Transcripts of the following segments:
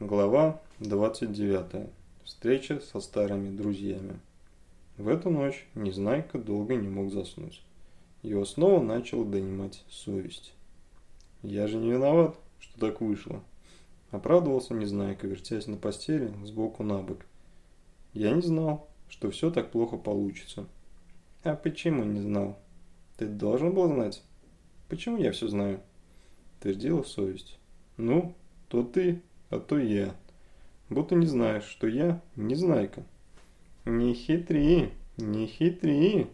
Глава 29. Встреча со старыми друзьями. В эту ночь Незнайка долго не мог заснуть. Его снова начал донимать совесть. «Я же не виноват, что так вышло», – оправдывался Незнайка, вертясь на постели сбоку на бок. «Я не знал, что все так плохо получится». «А почему не знал? Ты должен был знать. Почему я все знаю?» – твердила совесть. «Ну, то ты, а то я. Будто не знаешь, что я незнайка. Не хитри, не хитри,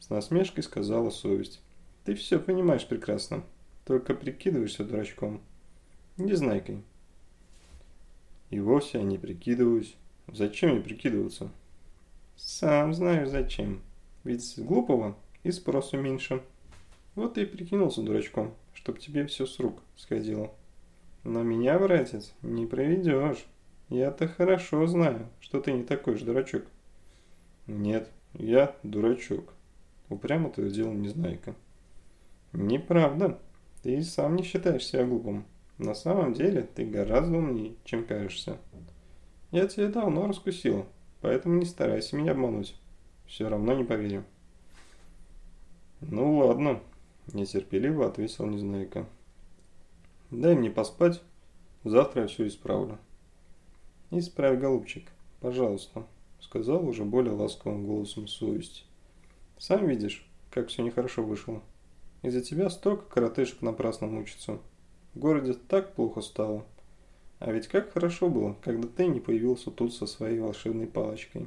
с насмешкой сказала совесть. Ты все понимаешь прекрасно, только прикидываешься дурачком. Незнайкой. И вовсе я не прикидываюсь. Зачем мне прикидываться? Сам знаю зачем. Ведь с глупого и спросу меньше. Вот и прикинулся дурачком, чтоб тебе все с рук сходило. Но меня, братец, не проведешь. Я-то хорошо знаю, что ты не такой же дурачок. Нет, я дурачок. Упрямо твердил Незнайка. Неправда. Ты и сам не считаешь себя глупым. На самом деле ты гораздо умнее, чем кажешься. Я тебя давно раскусила, поэтому не старайся меня обмануть. Все равно не поверю. Ну ладно, нетерпеливо ответил Незнайка. Дай мне поспать, завтра я все исправлю. Исправь, голубчик, пожалуйста, сказал уже более ласковым голосом совесть. Сам видишь, как все нехорошо вышло. Из-за тебя столько коротышек напрасно мучится. В городе так плохо стало. А ведь как хорошо было, когда ты не появился тут со своей волшебной палочкой.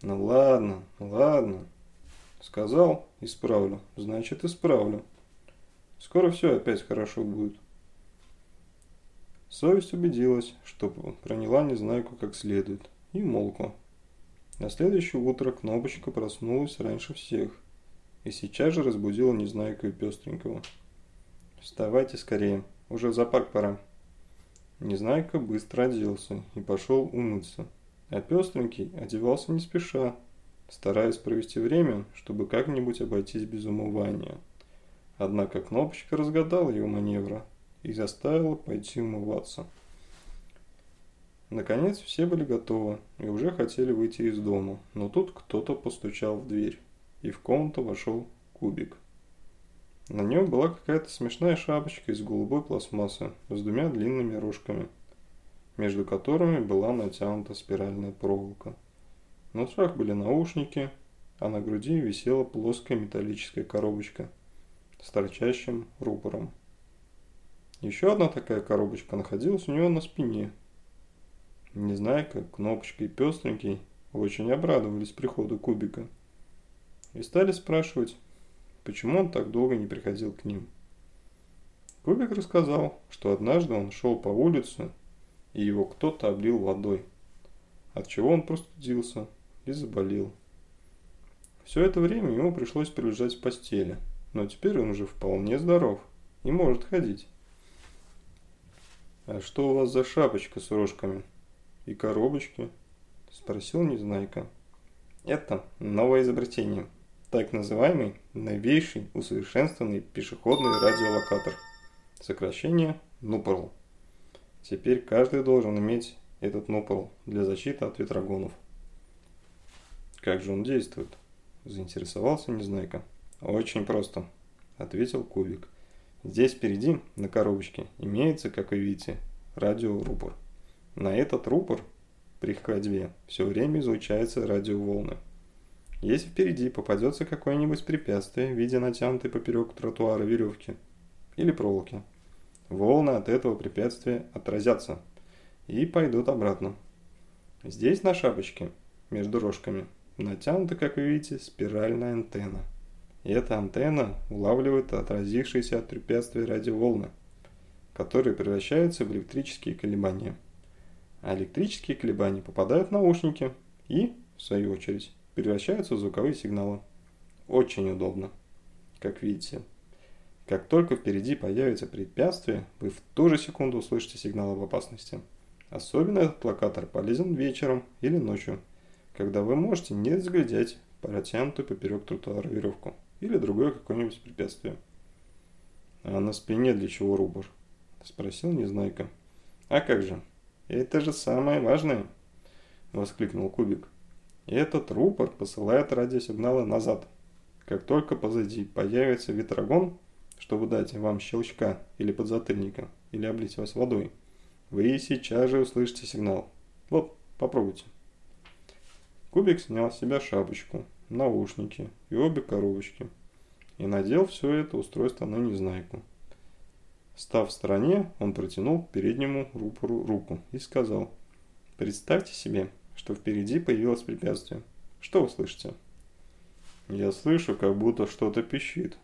Ну ладно, ладно. Сказал, исправлю. Значит, исправлю. Скоро все опять хорошо будет. Совесть убедилась, что проняла Незнайку как следует, и молкла. На следующее утро Кнопочка проснулась раньше всех и сейчас же разбудила Незнайку и Пестренького. «Вставайте скорее, уже в зоопарк пора». Незнайка быстро оделся и пошел умыться, а Пестренький одевался не спеша, стараясь провести время, чтобы как-нибудь обойтись без умывания. Однако Кнопочка разгадала его маневра и заставила пойти умываться. Наконец все были готовы и уже хотели выйти из дома, но тут кто-то постучал в дверь, и в комнату вошел кубик. На нем была какая-то смешная шапочка из голубой пластмассы с двумя длинными рожками, между которыми была натянута спиральная проволока. На ушах были наушники, а на груди висела плоская металлическая коробочка с торчащим рупором. Еще одна такая коробочка находилась у него на спине. Не знаю, как Кнопочка и Пестренький очень обрадовались приходу Кубика. И стали спрашивать, почему он так долго не приходил к ним. Кубик рассказал, что однажды он шел по улице, и его кто-то облил водой, от чего он простудился и заболел. Все это время ему пришлось прилежать в постели, но теперь он уже вполне здоров и может ходить. «А что у вас за шапочка с рожками?» «И коробочки?» – спросил Незнайка. «Это новое изобретение. Так называемый новейший усовершенствованный пешеходный радиолокатор. Сокращение НУПРЛ. Теперь каждый должен иметь этот НУПРЛ для защиты от ветрогонов». «Как же он действует?» – заинтересовался Незнайка. «Очень просто», – ответил Кубик. Здесь впереди, на коробочке, имеется, как вы видите, радиорупор. На этот рупор при ходьбе все время излучаются радиоволны. Если впереди попадется какое-нибудь препятствие в виде натянутой поперек тротуара веревки или проволоки, волны от этого препятствия отразятся и пойдут обратно. Здесь на шапочке, между рожками, натянута, как вы видите, спиральная антенна. И эта антенна улавливает отразившиеся от препятствия радиоволны, которые превращаются в электрические колебания. А электрические колебания попадают в наушники и, в свою очередь, превращаются в звуковые сигналы. Очень удобно. Как видите, как только впереди появится препятствие, вы в ту же секунду услышите сигнал об опасности. Особенно этот локатор полезен вечером или ночью, когда вы можете не разглядеть протянутую поперек тротуара веревку или другое какое-нибудь препятствие. «А на спине для чего рубор?» – спросил Незнайка. «А как же? Это же самое важное!» – воскликнул Кубик. «Этот рупор посылает радиосигналы назад. Как только позади появится ветрогон, чтобы дать вам щелчка или подзатыльника, или облить вас водой, вы сейчас же услышите сигнал. Вот, попробуйте». Кубик снял с себя шапочку, наушники и обе коробочки и надел все это устройство на Незнайку. Став в стороне, он протянул к переднему рупору руку и сказал, «Представьте себе, что впереди появилось препятствие. Что вы слышите?» «Я слышу, как будто что-то пищит»,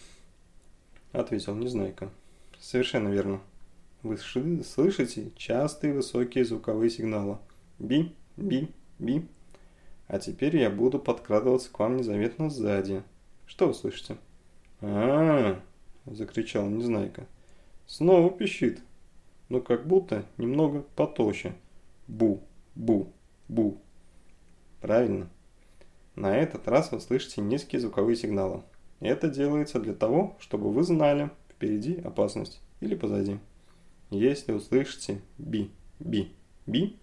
— ответил Незнайка. «Совершенно верно. Вы слышите частые высокие звуковые сигналы. Би, би, би. А теперь я буду подкрадываться к вам незаметно сзади. Что вы слышите?» «А-а-а!» – закричал Незнайка. «Снова пищит, но как будто немного потолще. Бу, бу, бу». «Правильно. На этот раз вы слышите низкие звуковые сигналы. Это делается для того, чтобы вы знали, впереди опасность или позади. Если услышите би, би, би,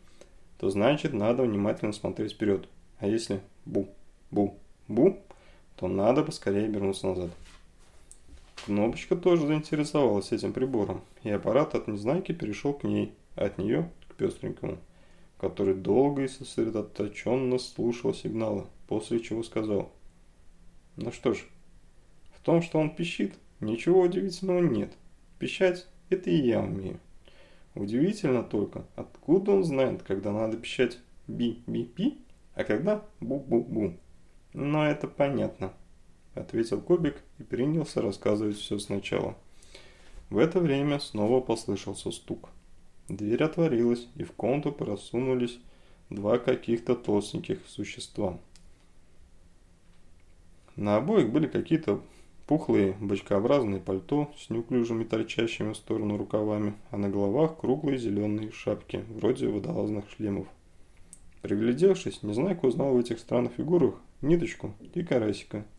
то значит надо внимательно смотреть вперед. А если бу, бу, бу, то надо поскорее вернуться назад. Кнопочка тоже заинтересовалась этим прибором, и аппарат от Незнайки перешел к ней, от нее к пестренькому, который долго и сосредоточенно слушал сигналы, после чего сказал. Ну что ж, в том, что он пищит, ничего удивительного нет. Пищать – это и я умею. Удивительно только, откуда он знает, когда надо пищать би-би-би, а когда бу-бу-бу. Но это понятно. – ответил Кубик и принялся рассказывать все сначала. В это время снова послышался стук. Дверь отворилась, и в комнату просунулись два каких-то толстеньких существа. На обоих были какие-то пухлые бочкообразные пальто с неуклюжими торчащими в сторону рукавами, а на головах круглые зеленые шапки, вроде водолазных шлемов. Приглядевшись, Незнайка узнал в этих странных фигурах ниточку и карасика –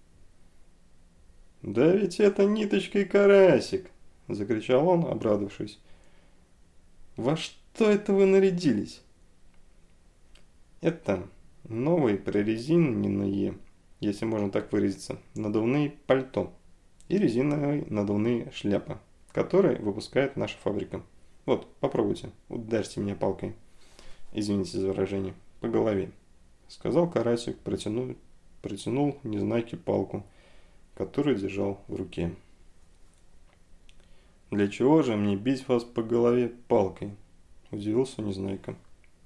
«Да ведь это ниточка и карасик!» – закричал он, обрадовавшись. «Во что это вы нарядились?» «Это новые прорезиненные, если можно так выразиться, надувные пальто и резиновые надувные шляпы, которые выпускает наша фабрика. Вот, попробуйте, ударьте меня палкой. Извините за выражение, по голове», – сказал карасик, протянул, протянул незнайке палку – который держал в руке. «Для чего же мне бить вас по голове палкой?» – удивился Незнайка.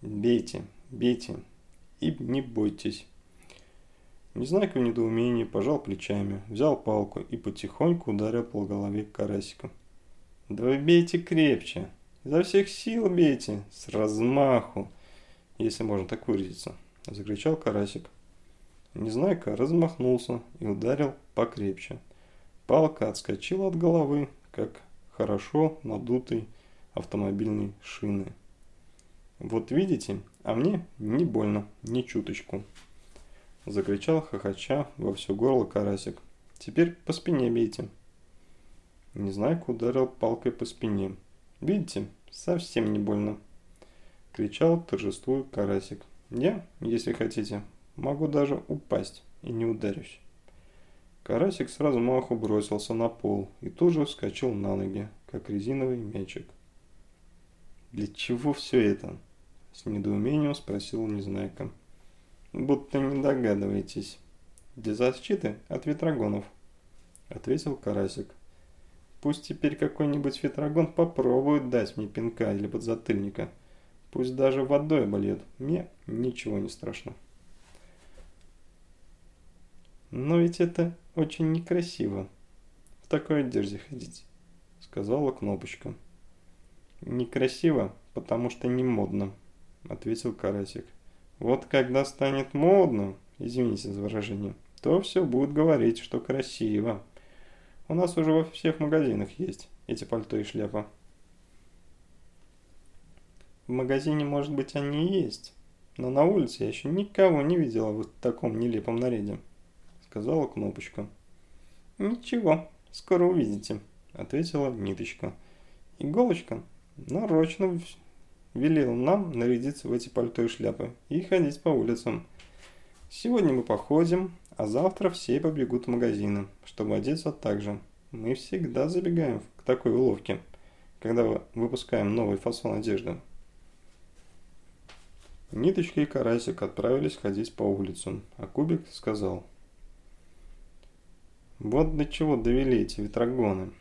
«Бейте, бейте и не бойтесь». Незнайка в недоумении пожал плечами, взял палку и потихоньку ударил по голове карасика. «Да вы бейте крепче, изо всех сил бейте, с размаху, если можно так выразиться», – закричал карасик. Незнайка размахнулся и ударил покрепче. Палка отскочила от головы, как хорошо надутый автомобильной шины. «Вот видите, а мне не больно, ни чуточку!» Закричал хохоча во все горло карасик. «Теперь по спине бейте!» Незнайка ударил палкой по спине. «Видите, совсем не больно!» Кричал торжествуя карасик. «Я, если хотите, Могу даже упасть и не ударюсь. Карасик сразу маху бросился на пол и тут же вскочил на ноги, как резиновый мячик. «Для чего все это?» – с недоумением спросил Незнайка. «Будто не догадываетесь. Для защиты от ветрогонов», – ответил Карасик. «Пусть теперь какой-нибудь ветрогон попробует дать мне пинка или подзатыльника. Пусть даже водой обольет, мне ничего не страшно». «Но ведь это очень некрасиво, в такой одежде ходить», — сказала Кнопочка. «Некрасиво, потому что не модно», — ответил Карасик. «Вот когда станет модно, извините за выражение, то все будут говорить, что красиво. У нас уже во всех магазинах есть эти пальто и шляпа». В магазине, может быть, они и есть, но на улице я еще никого не видела в таком нелепом наряде сказала Кнопочка. «Ничего, скоро увидите», – ответила Ниточка. «Иголочка нарочно велел нам нарядиться в эти пальто и шляпы и ходить по улицам. Сегодня мы походим, а завтра все побегут в магазины, чтобы одеться так же. Мы всегда забегаем к такой уловке, когда выпускаем новый фасон одежды. Ниточка и Карасик отправились ходить по улицам, а Кубик сказал. Вот до чего довели эти ветрогоны.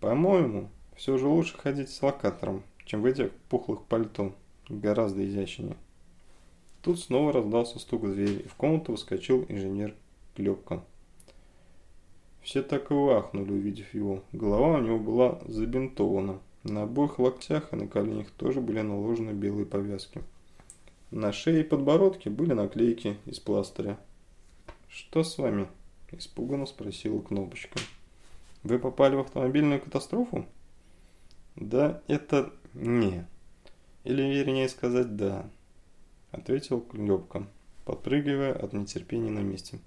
По-моему, все же лучше ходить с локатором, чем в этих пухлых пальто. Гораздо изящнее. Тут снова раздался стук в дверь, и в комнату выскочил инженер Клепка. Все так и ахнули, увидев его. Голова у него была забинтована. На обоих локтях и на коленях тоже были наложены белые повязки. На шее и подбородке были наклейки из пластыря. «Что с вами?» – испуганно спросила Кнопочка. «Вы попали в автомобильную катастрофу?» «Да, это не. Или вернее сказать «да», – ответил Клёпка, подпрыгивая от нетерпения на месте.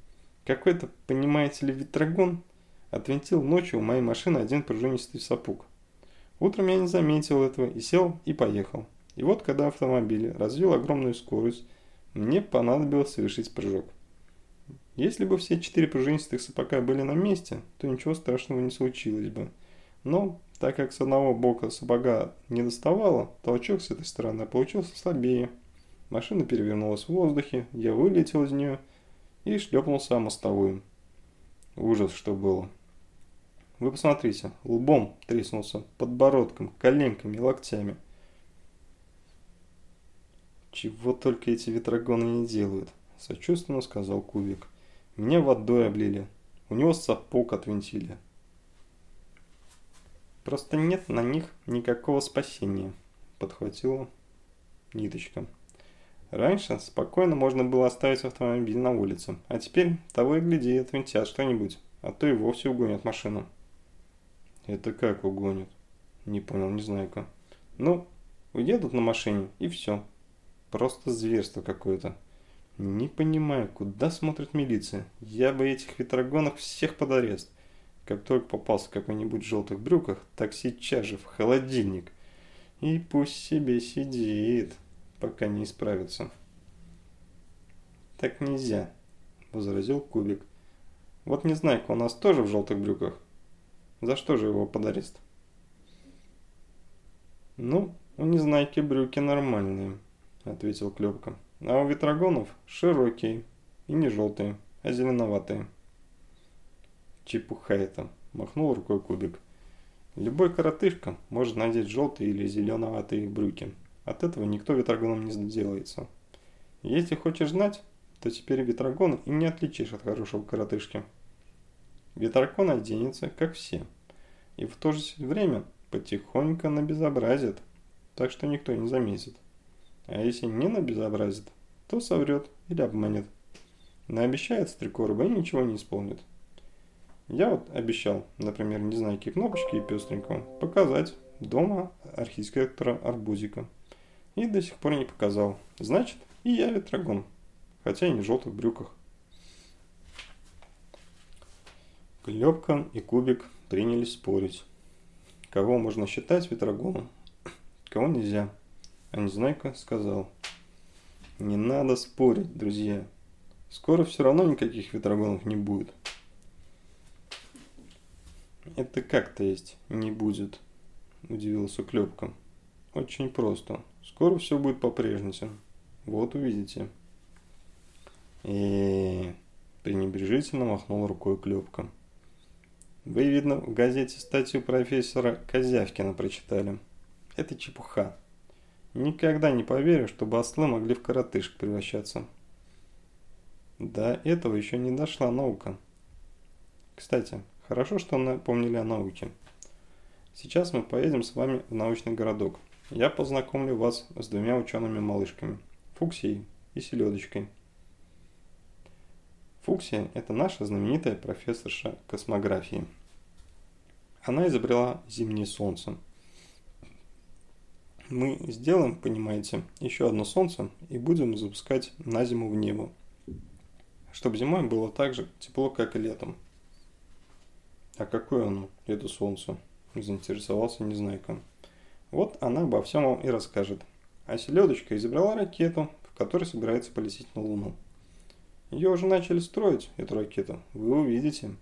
«Какой-то, понимаете ли, ветрогон отвинтил ночью у моей машины один пружинистый сапог. Утром я не заметил этого и сел и поехал. И вот, когда автомобиль развил огромную скорость, мне понадобилось совершить прыжок. Если бы все четыре пружинистых сапога были на месте, то ничего страшного не случилось бы. Но так как с одного бока сапога не доставало, толчок с этой стороны получился слабее. Машина перевернулась в воздухе, я вылетел из нее и шлепнулся о мостовую. Ужас, что было. Вы посмотрите, лбом треснулся, подбородком, коленками и локтями. Чего только эти ветрогоны не делают, сочувственно сказал Кубик. Меня водой облили, у него сапог отвинтили. Просто нет на них никакого спасения, подхватила ниточка. Раньше спокойно можно было оставить автомобиль на улице, а теперь того и гляди, отвинтят что-нибудь, а то и вовсе угонят машину. Это как угонят? Не понял, не знаю как. Ну, уедут на машине и все. Просто зверство какое-то. Не понимаю, куда смотрит милиция. Я бы этих ветрогонов всех под арест. Как только попался в какой-нибудь желтых брюках, так сейчас же в холодильник. И пусть себе сидит, пока не исправится. Так нельзя, возразил Кубик. Вот не знаю, у нас тоже в желтых брюках. За что же его под арест? Ну, у Незнайки брюки нормальные, ответил Клепка. А у Ветрогонов широкие и не желтые, а зеленоватые. Чепуха это, махнул рукой Кубик. Любой коротышка может надеть желтые или зеленоватые брюки. От этого никто ветрогоном не сделается. Если хочешь знать, то теперь ветрогон и не отличишь от хорошего коротышки. Ветрогон оденется, как все, и в то же время потихоньку набезобразит, так что никто не заметит. А если не набезобразит, то соврет или обманет. Наобещает стрекорба и ничего не исполнит. Я вот обещал, например, не знаю, какие кнопочки и пестренького, показать дома архитектора Арбузика. И до сих пор не показал. Значит, и я ветрогон. Хотя и не в желтых брюках. Клепка и Кубик принялись спорить. Кого можно считать ветрогоном, кого нельзя. А Незнайка сказал. Не надо спорить, друзья. Скоро все равно никаких ветрогонов не будет. Это как-то есть не будет, удивился Клепка. Очень просто. Скоро все будет по-прежнему. Вот увидите. И пренебрежительно махнул рукой Клепка. Вы, видно, в газете статью профессора Козявкина прочитали. Это чепуха. Никогда не поверю, чтобы ослы могли в коротышек превращаться. До этого еще не дошла наука. Кстати, хорошо, что напомнили о науке. Сейчас мы поедем с вами в научный городок. Я познакомлю вас с двумя учеными-малышками – Фуксией и Селедочкой. Фуксия – это наша знаменитая профессорша космографии. Она изобрела зимнее солнце. Мы сделаем, понимаете, еще одно солнце и будем запускать на зиму в небо, чтобы зимой было так же тепло, как и летом. А какое оно, это солнце? Заинтересовался Незнайка. Вот она обо всем вам и расскажет. А селедочка изобрела ракету, в которой собирается полететь на Луну. Ее уже начали строить, эту ракету. Вы увидите.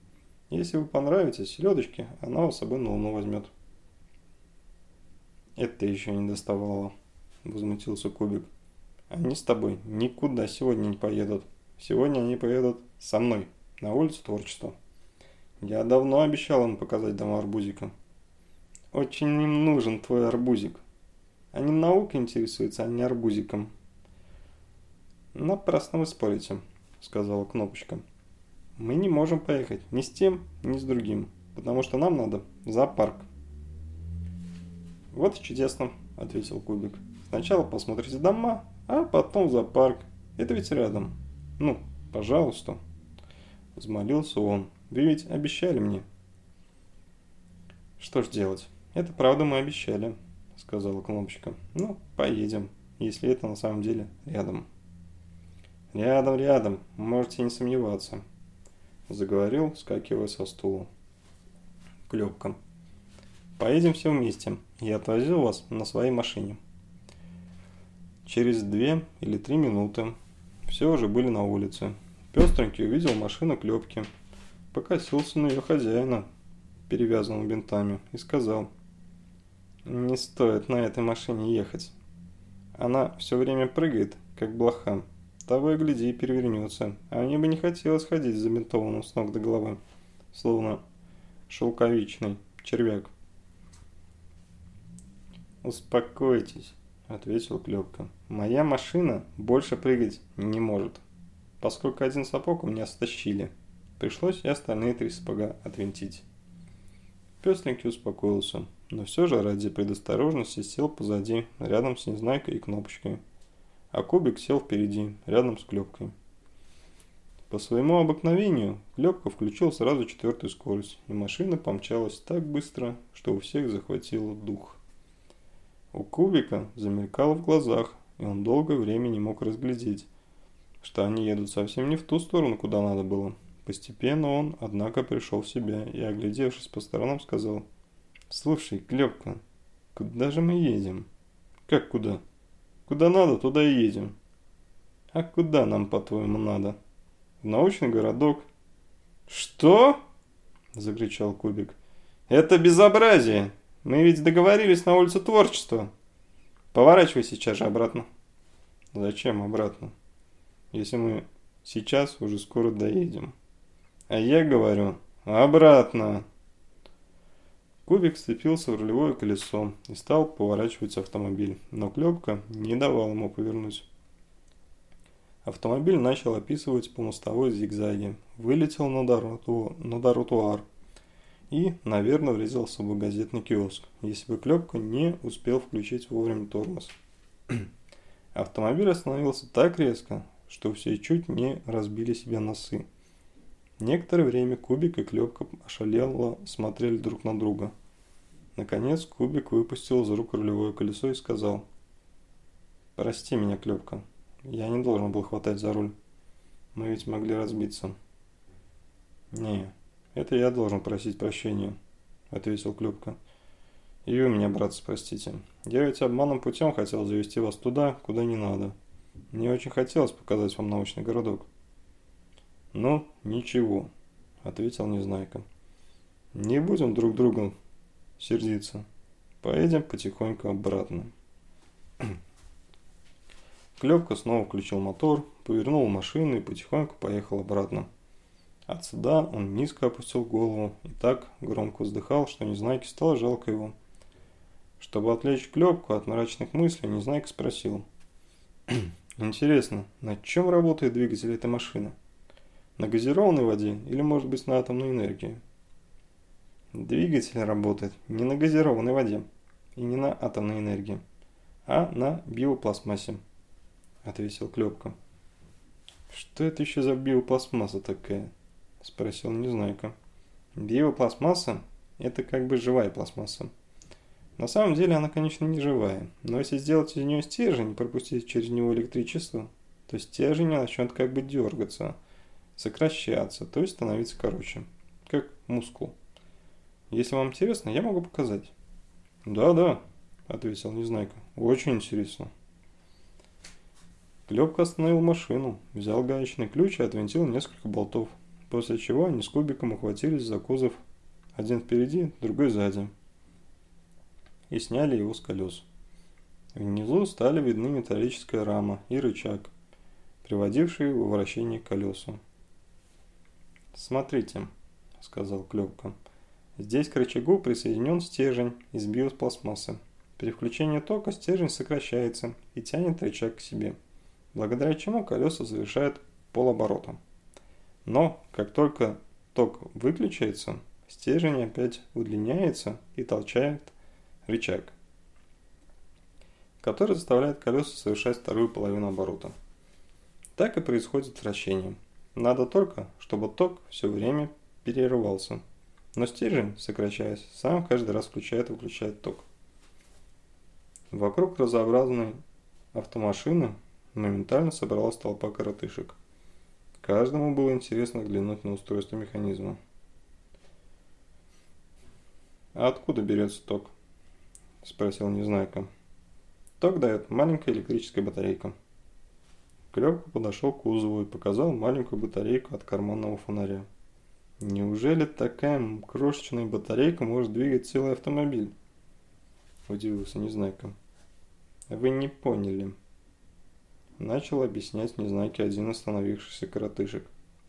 Если вы понравитесь селедочке, она вас с собой на Луну возьмет. Это еще не доставало, возмутился Кубик. Они с тобой никуда сегодня не поедут. Сегодня они поедут со мной на улицу творчества. Я давно обещал им показать дома арбузика. Очень им нужен твой арбузик. Они наукой интересуются, а не арбузиком. Напрасно вы спорите, сказала Кнопочка. Мы не можем поехать ни с тем, ни с другим, потому что нам надо в зоопарк. Вот чудесно, ответил Кубик. Сначала посмотрите дома, а потом в зоопарк. Это ведь рядом. Ну, пожалуйста. Взмолился он. Вы ведь обещали мне. Что ж делать? Это правда мы обещали, сказала Кнопочка. Ну, поедем, если это на самом деле рядом. Рядом, рядом, можете не сомневаться, заговорил, скакивая со стула. Клепка. Поедем все вместе. Я отвозил вас на своей машине. Через две или три минуты все уже были на улице. Пестренький увидел машину Клепки, покосился на ее хозяина, перевязанного бинтами, и сказал, «Не стоит на этой машине ехать. Она все время прыгает, как блоха. Того и гляди, перевернется. А мне бы не хотелось ходить забинтованным с ног до головы, словно шелковичный червяк». «Успокойтесь», – ответил Клепка. «Моя машина больше прыгать не может, поскольку один сапог у меня стащили. Пришлось и остальные три сапога отвинтить». Песленький успокоился, но все же ради предосторожности сел позади, рядом с Незнайкой и Кнопочкой. А Кубик сел впереди, рядом с Клепкой. По своему обыкновению, Клепка включил сразу четвертую скорость, и машина помчалась так быстро, что у всех захватило дух. У Кубика замелькало в глазах, и он долгое время не мог разглядеть, что они едут совсем не в ту сторону, куда надо было. Постепенно он, однако, пришел в себя и, оглядевшись по сторонам, сказал, «Слушай, Клепка, куда же мы едем?» «Как куда?» «Куда надо, туда и едем». «А куда нам, по-твоему, надо?» «В научный городок». «Что?» – закричал Кубик. «Это безобразие!» Мы ведь договорились на улицу творчества. Поворачивай сейчас же обратно. Зачем обратно? Если мы сейчас уже скоро доедем. А я говорю, обратно. Кубик сцепился в рулевое колесо и стал поворачивать автомобиль, но Клепка не давал ему повернуть. Автомобиль начал описывать по мостовой зигзаги, вылетел на, дороту... на доротуар и, наверное, врезался бы газетный киоск, если бы Клепка не успел включить вовремя тормоз. Автомобиль остановился так резко, что все чуть не разбили себе носы. Некоторое время Кубик и Клепка ошалело смотрели друг на друга. Наконец Кубик выпустил из рук рулевое колесо и сказал «Прости меня, Клепка, я не должен был хватать за руль. Мы ведь могли разбиться». «Не, «Это я должен просить прощения», – ответил Клюбка. «И вы меня, братцы, простите. Я ведь обманным путем хотел завести вас туда, куда не надо. Мне очень хотелось показать вам научный городок». «Ну, ничего», – ответил Незнайка. «Не будем друг другу сердиться. Поедем потихоньку обратно». Клепка снова включил мотор, повернул машину и потихоньку поехал обратно. От суда он низко опустил голову и так громко вздыхал, что Незнайке стало жалко его. Чтобы отвлечь Клепку от мрачных мыслей, Незнайка спросил. «Интересно, на чем работает двигатель этой машины? На газированной воде или, может быть, на атомной энергии?» Двигатель работает не на газированной воде и не на атомной энергии, а на биопластмассе, ответил Клепка. Что это еще за биопластмасса такая? – спросил Незнайка. Биопластмасса – это как бы живая пластмасса. На самом деле она, конечно, не живая, но если сделать из нее стержень и пропустить через него электричество, то стержень начнет как бы дергаться, сокращаться, то есть становиться короче, как мускул. Если вам интересно, я могу показать. Да-да, ответил Незнайка. Очень интересно. Клепка остановил машину, взял гаечный ключ и отвинтил несколько болтов, после чего они с кубиком ухватились за кузов, один впереди, другой сзади, и сняли его с колес. Внизу стали видны металлическая рама и рычаг, приводивший в вращение колесу. «Смотрите», — сказал Клепка, — «здесь к рычагу присоединен стержень из биопластмассы. При включении тока стержень сокращается и тянет рычаг к себе, благодаря чему колеса завершают полоборота. Но, как только ток выключается, стержень опять удлиняется и толчает рычаг, который заставляет колеса совершать вторую половину оборота. Так и происходит вращение. Надо только, чтобы ток все время перерывался. Но стержень, сокращаясь, сам каждый раз включает и выключает ток. Вокруг разнообразной автомашины моментально собралась толпа коротышек. Каждому было интересно взглянуть на устройство механизма. «А откуда берется ток?» – спросил Незнайка. «Ток дает маленькая электрическая батарейка». Клёпка подошел к кузову и показал маленькую батарейку от карманного фонаря. «Неужели такая крошечная батарейка может двигать целый автомобиль?» – удивился Незнайка. «Вы не поняли». Начал объяснять Незнайке один остановившийся коротышек.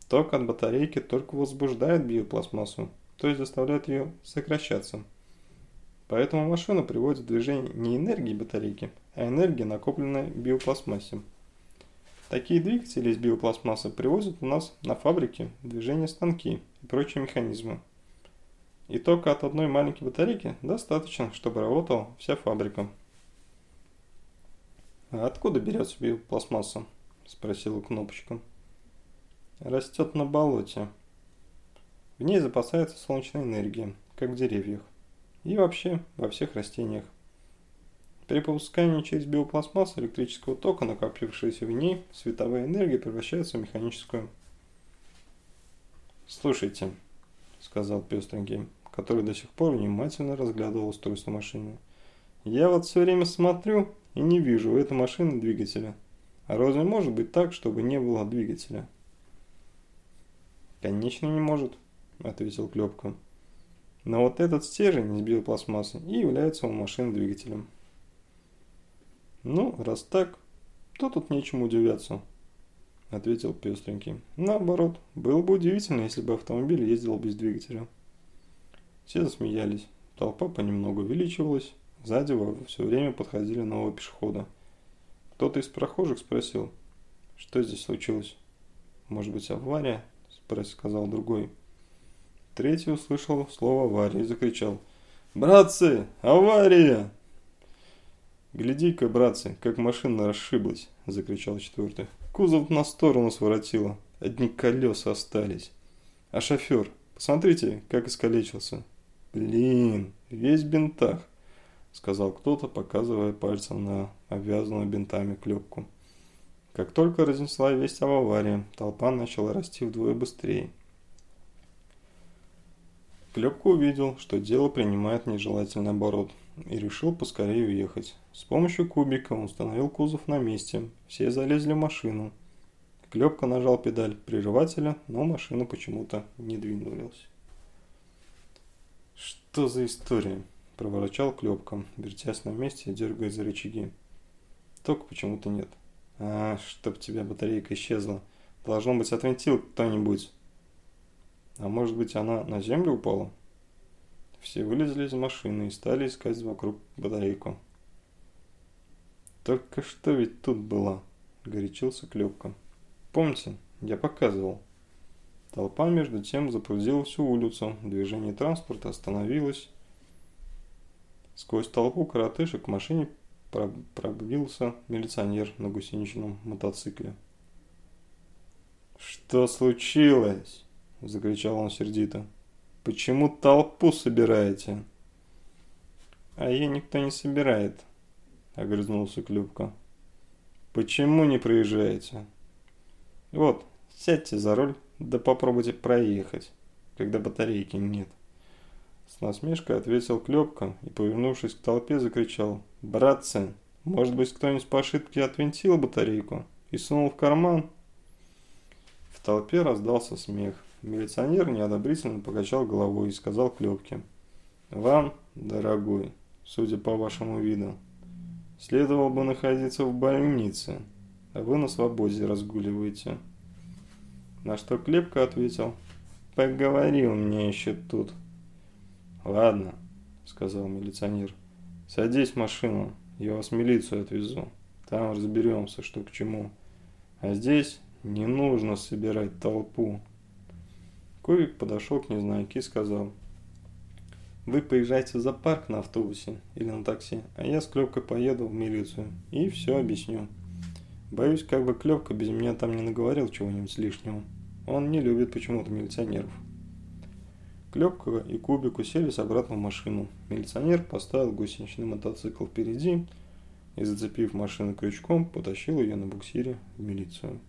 Ток от батарейки только возбуждает биопластмассу, то есть заставляет ее сокращаться. Поэтому машина приводит в движение не энергии батарейки, а энергии, накопленной в биопластмассе. Такие двигатели из биопластмассы привозят у нас на фабрике движение станки и прочие механизмы. И только от одной маленькой батарейки достаточно, чтобы работала вся фабрика. «А откуда берется биопластмасса?» – спросила Кнопочка. «Растет на болоте. В ней запасается солнечная энергия, как в деревьях. И вообще во всех растениях. При попускании через биопластмассу электрического тока, накопившаяся в ней, световая энергия превращается в механическую. «Слушайте», — сказал пестренький, который до сих пор внимательно разглядывал устройство машины. «Я вот все время смотрю и не вижу у этой машины двигателя. А разве может быть так, чтобы не было двигателя?» «Конечно не может», — ответил Клепка. «Но вот этот стержень из биопластмассы и является у машины двигателем». «Ну, раз так, то тут нечему удивляться», – ответил пестренький. «Наоборот, было бы удивительно, если бы автомобиль ездил без двигателя». Все засмеялись. Толпа понемногу увеличивалась. Сзади все время подходили новые пешеходы. Кто-то из прохожих спросил, что здесь случилось. «Может быть, авария?» – сказал другой. Третий услышал слово «авария» и закричал. «Братцы, авария!» «Гляди-ка, братцы, как машина расшиблась!» – закричал четвертый. «Кузов на сторону своротило, одни колеса остались. А шофер, посмотрите, как искалечился!» «Блин, весь бинтах!» – сказал кто-то, показывая пальцем на обвязанную бинтами клепку. Как только разнесла весть об аварии, толпа начала расти вдвое быстрее. Клепка увидел, что дело принимает нежелательный оборот – и решил поскорее уехать. С помощью кубика он установил кузов на месте, все залезли в машину. Клепка нажал педаль прерывателя, но машина почему-то не двинулась. «Что за история?» – проворчал Клепка, вертясь на месте и дергая за рычаги. Тока почему-то нет. «А, чтоб тебя батарейка исчезла. Должно быть, отвинтил кто-нибудь». «А может быть, она на землю упала?» Все вылезли из машины и стали искать вокруг батарейку. «Только что ведь тут была», – горячился Клепка. «Помните, я показывал». Толпа между тем запрудила всю улицу, движение транспорта остановилось. Сквозь толпу коротышек к машине пробился милиционер на гусеничном мотоцикле. «Что случилось?» – закричал он сердито. Почему толпу собираете? А ее никто не собирает, огрызнулся Клюбка. Почему не проезжаете? Вот, сядьте за руль, да попробуйте проехать, когда батарейки нет. С насмешкой ответил Клепка и, повернувшись к толпе, закричал. «Братцы, может быть, кто-нибудь по ошибке отвинтил батарейку? и сунул в карман. В толпе раздался смех. Милиционер неодобрительно покачал головой и сказал Клепке. «Вам, дорогой, судя по вашему виду, следовало бы находиться в больнице, а вы на свободе разгуливаете». На что Клепка ответил, «Поговорил мне еще тут». «Ладно», — сказал милиционер, — «садись в машину, я вас в милицию отвезу, там разберемся, что к чему. А здесь не нужно собирать толпу». Ковик подошел к Незнайке и сказал, «Вы поезжайте за парк на автобусе или на такси, а я с Клепкой поеду в милицию и все объясню. Боюсь, как бы Клепка без меня там не наговорил чего-нибудь лишнего. Он не любит почему-то милиционеров». Клепкова и Кубик уселись обратно в машину. Милиционер поставил гусеничный мотоцикл впереди и, зацепив машину крючком, потащил ее на буксире в милицию.